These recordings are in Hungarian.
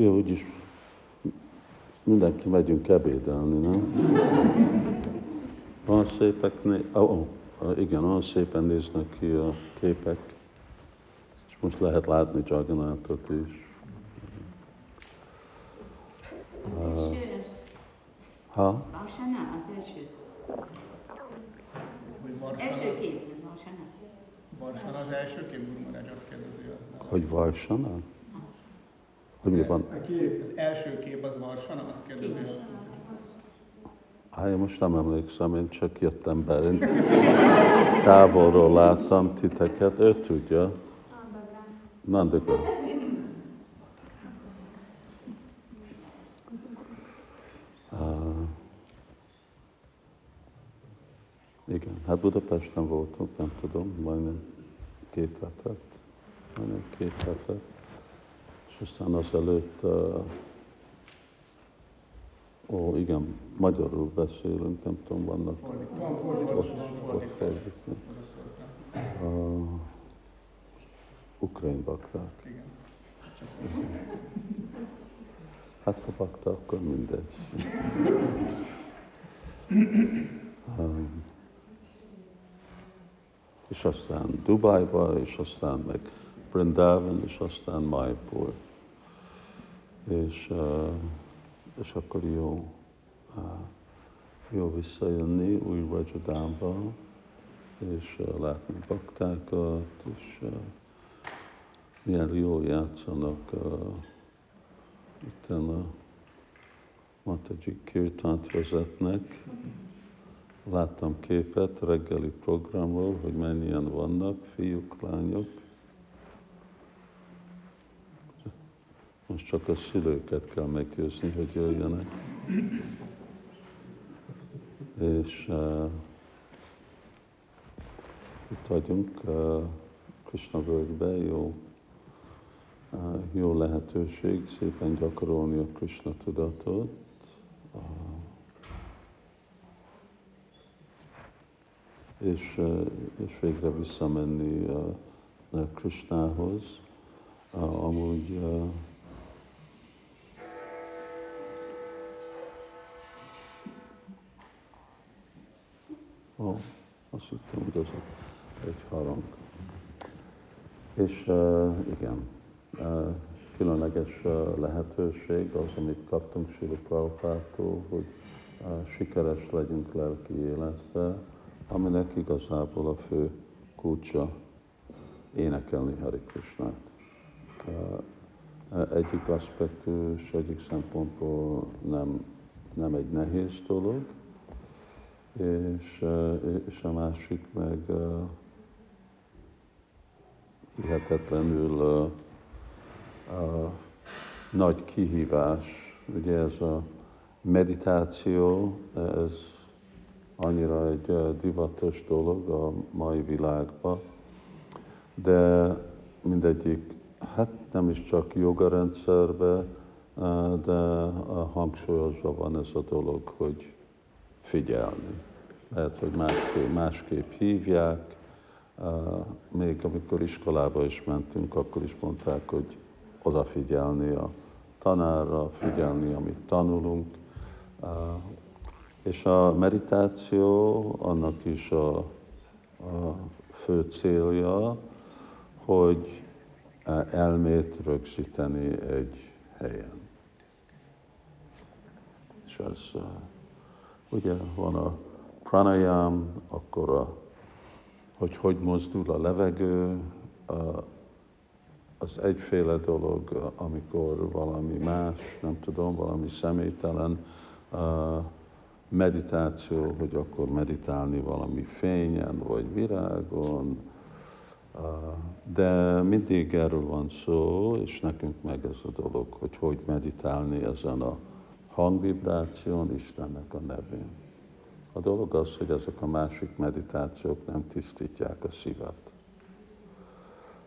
Jó, úgyis mindenki megyünk ebédelni, nem? Van szépek, né... oh, oh, igen, olyan szépen néznek ki a képek, és most lehet látni Jagannathat is. Uh, ha? Az első. Első kép, ez Varsana. Varsana az első kép, Guru azt kérdezi. Hogy Varsana? Hogy mi van? A kép, az első kép az Varsana, azt kérdezi. Hát én most nem emlékszem, én csak jöttem be. Én távolról láttam titeket, ő tudja. Nandagra. Uh, igen, hát Budapesten voltunk, nem tudom, majdnem két hetet, majdnem két hetet, és aztán azelőtt Ó, igen, magyarul beszélünk, nem tudom, vannak fordítani. Uh, ukrán bakták. Hát ha bakta, akkor mindegy. um, és aztán Dubájba, és aztán meg Brindavan, és aztán Maipur. És és akkor jó, jó visszajönni új Rajadámba, és látni baktákat, és milyen jól játszanak itt a Mataji kirtánt vezetnek. Láttam képet reggeli programról, hogy mennyien vannak, fiúk, lányok. Most csak a szülőket kell meggyőzni, hogy jöjjenek. És uh, itt vagyunk uh, Krishna völgybe, jó, uh, jó lehetőség szépen gyakorolni a Krishna tudatot. Uh, és, uh, és végre visszamenni uh, Krishnához. Uh, amúgy uh, Ó, azt hittem, az egy harang. És uh, igen, uh, különleges uh, lehetőség az, amit kaptunk Sila Prabhupától, hogy uh, sikeres legyünk lelki életbe, aminek igazából a fő kulcsa énekelni Hari Krishnát. Uh, egyik aspektus, egyik szempontból nem, nem egy nehéz dolog, és, és a másik meg hihetetlenül nagy kihívás. Ugye ez a meditáció, ez annyira egy divatos dolog a mai világban, de mindegyik, hát nem is csak jogarendszerben, de hangsúlyozva van ez a dolog, hogy figyelni. Lehet, hogy másképp, másképp hívják. Még amikor iskolába is mentünk, akkor is mondták, hogy odafigyelni a tanárra, figyelni, amit tanulunk. És a meditáció annak is a, a fő célja, hogy elmét rögzíteni egy helyen. És ez Ugye van a pranayam, akkor a, hogy hogy mozdul a levegő, az egyféle dolog, amikor valami más, nem tudom, valami személytelen meditáció, hogy akkor meditálni valami fényen vagy virágon, de mindig erről van szó, és nekünk meg ez a dolog, hogy hogy meditálni ezen a hangvibráción Istennek a nevén. A dolog az, hogy ezek a másik meditációk nem tisztítják a szívet.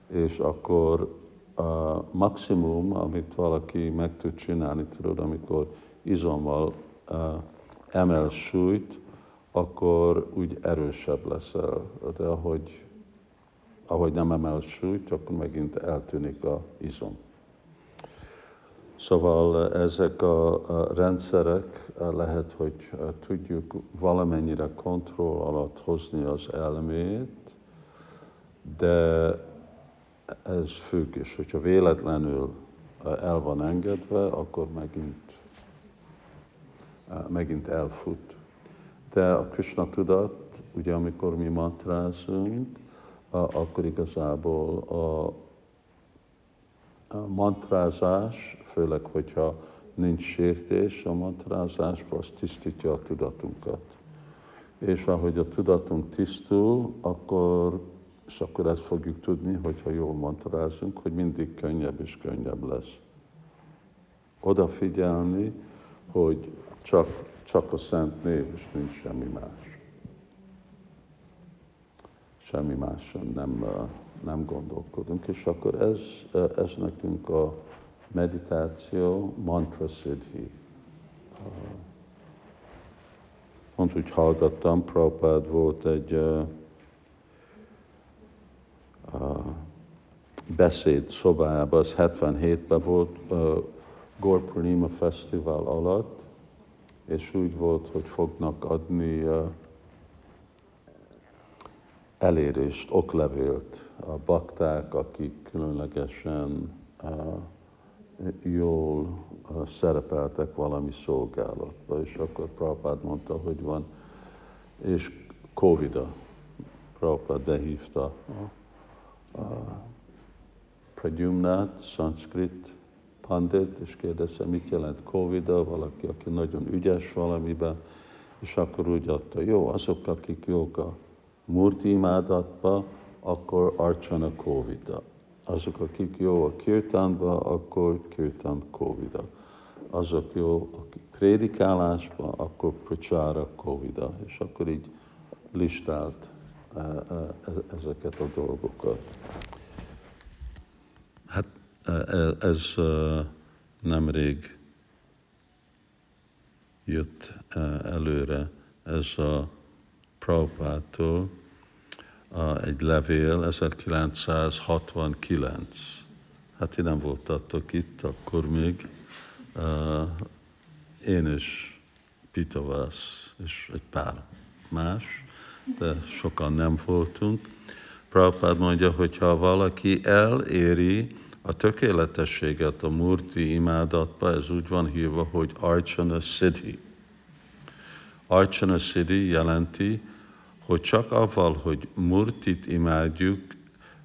És akkor a maximum, amit valaki meg tud csinálni, tudod, amikor izommal uh, emel súlyt, akkor úgy erősebb leszel. De ahogy, ahogy nem emel súlyt, akkor megint eltűnik a izom. Szóval ezek a, rendszerek lehet, hogy tudjuk valamennyire kontroll alatt hozni az elmét, de ez függ, és hogyha véletlenül el van engedve, akkor megint, megint elfut. De a Krishna tudat, ugye amikor mi mantrázunk, akkor igazából a, a mantrázás, főleg, hogyha nincs sértés a mantrázásban, az tisztítja a tudatunkat. És ahogy a tudatunk tisztul, akkor, és akkor ezt fogjuk tudni, hogyha jól mantrázunk, hogy mindig könnyebb és könnyebb lesz. Odafigyelni, hogy csak, csak a szent név, és nincs semmi más. Semmi máson nem, nem gondolkodunk, és akkor ez, ez nekünk a meditáció mantra siddhi. Pont úgy hallgattam, Prabhupád volt egy uh, uh, beszéd szobájában, az 77-ben volt uh, Gorpurnima Fesztivál alatt, és úgy volt, hogy fognak adni uh, elérést, oklevélt a bakták, akik különlegesen uh, jól szerepeltek valami szolgálatba, és akkor Prabhupád mondta, hogy van, és Covid-a. Prabhupád behívta a, a Pradyumnát, Sanskrit pandit, és kérdezte, mit jelent covid -a? valaki, aki nagyon ügyes valamiben, és akkor úgy adta, jó, azok, akik jók a murti imádatba, akkor arcsana covid -a azok, akik jó a kirtánba, akkor kirtán covid Azok jó a prédikálásba, akkor pracsára covid És akkor így listált e, e, ezeket a dolgokat. Hát e, ez nemrég jött előre, ez a Prabhupától, egy levél 1969. Hát ti nem voltatok itt akkor még. Én is Pitavasz és egy pár más, de sokan nem voltunk. Prabhupád mondja, hogy ha valaki eléri a tökéletességet a murti imádatba, ez úgy van hívva, hogy Archana Siddhi. Archana Siddhi jelenti, hogy csak avval, hogy murtit imádjuk,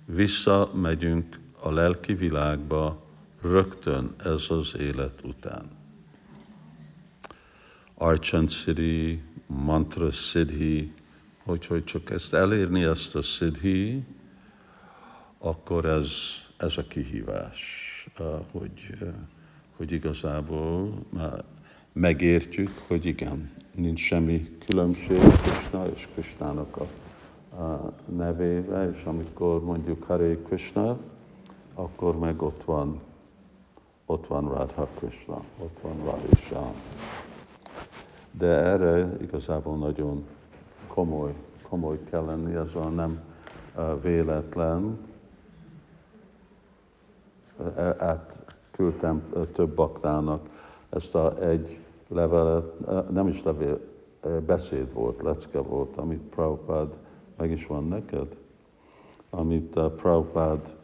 visszamegyünk a lelki világba rögtön ez az élet után. Archan Siddhi, Mantra Siddhi, hogy, hogy csak ezt elérni, ezt a Siddhi, akkor ez, ez a kihívás, hogy, hogy igazából megértjük, hogy igen, nincs semmi különbség Krishna és Krishnának a, nevébe, és amikor mondjuk Hare Krishna, akkor meg ott van, ott van Radha Krishna, ott van Radha De erre igazából nagyon komoly, komoly kell lenni, ez a nem véletlen. Átküldtem több baktának ezt a egy levelet, nem is levél, beszéd volt, lecke volt, amit Prabhupád, meg is van neked, amit Prabhupád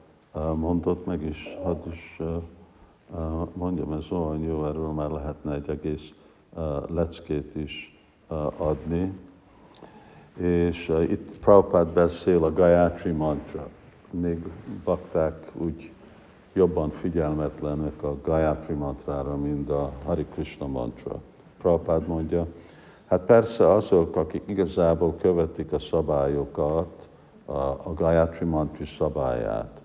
mondott, meg is, hadd is mondjam, ez olyan jó, erről már lehetne egy egész leckét is adni. És itt Prabhupád beszél a Gayatri mantra. Még bakták úgy jobban figyelmetlenek a Gayatri mantrára, mint a Hari Krishna mantra. Prabhupád mondja, hát persze azok, akik igazából követik a szabályokat, a, a Gayatri mantri szabályát,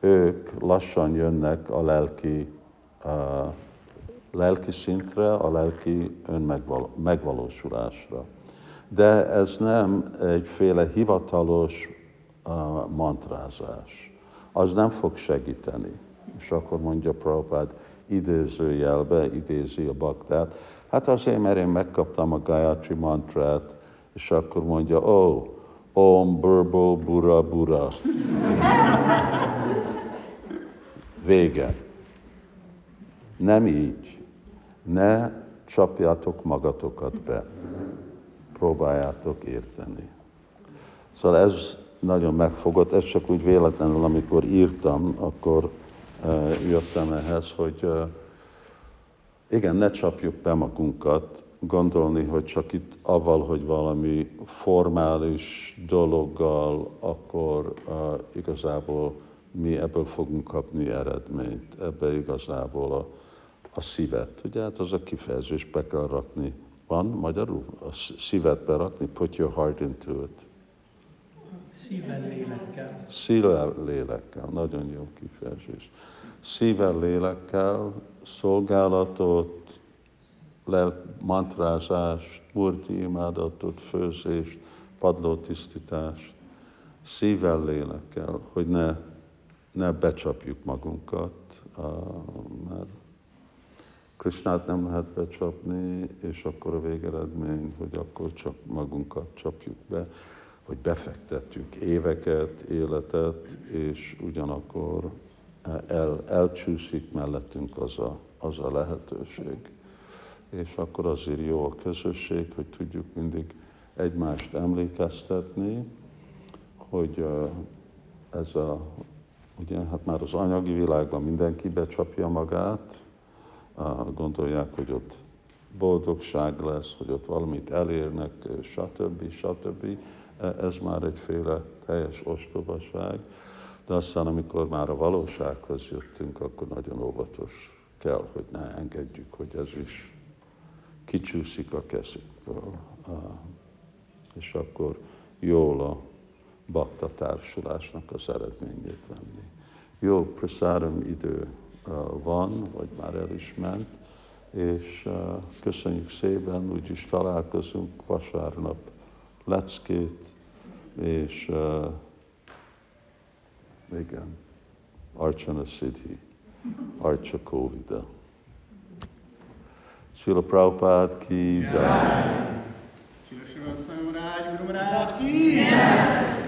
ők lassan jönnek a lelki, a lelki szintre, a lelki önmegvalósulásra. De ez nem egyféle hivatalos uh, mantrázás. Az nem fog segíteni. És akkor mondja Prabhupád, idézőjelbe idézi a baktát. Hát azért, mert én megkaptam a Gayatri mantrát, és akkor mondja, ó, oh, Om Burbo Bura Bura. Vége. Nem így. Ne csapjátok magatokat be. Próbáljátok érteni. Szóval ez nagyon megfogott, ez csak úgy véletlenül, amikor írtam, akkor jöttem ehhez, hogy igen, ne csapjuk be magunkat, gondolni, hogy csak itt avval, hogy valami formális dologgal, akkor uh, igazából mi ebből fogunk kapni eredményt, ebbe igazából a, a szívet. Ugye hát az a kifejezés be kell rakni. Van magyarul? A szívet berakni, put your heart into it. Szívvel, lélekkel. Szívvel, lélekkel, nagyon jó kifejezés. Szívvel, lélekkel, szolgálatot, lel, mantrázást, murti imádatot, főzést, padlótisztítást, szívvel, lélekkel, hogy ne, ne becsapjuk magunkat, mert Krisnát nem lehet becsapni, és akkor a végeredmény, hogy akkor csak magunkat csapjuk be, hogy befektettük éveket, életet, és ugyanakkor el, elcsúszik mellettünk az a, az a lehetőség. És akkor azért jó a közösség, hogy tudjuk mindig egymást emlékeztetni, hogy ez a, ugye, hát már az anyagi világban mindenki becsapja magát, gondolják, hogy ott boldogság lesz, hogy ott valamit elérnek, stb. stb. Ez már egyféle teljes ostobaság, de aztán, amikor már a valósághoz jöttünk, akkor nagyon óvatos kell, hogy ne engedjük, hogy ez is kicsúszik a kezükből. És akkor jól a bakta társulásnak az eredményét venni. Jó, praszáram idő van, vagy már el is ment, és köszönjük szépen, úgyis találkozunk vasárnap leckét, és igen, Archana Siddhi, Archa Kovida. Srila Prabhupada ki jai. Srila Srila Swami Maharaj, Guru Maharaj ki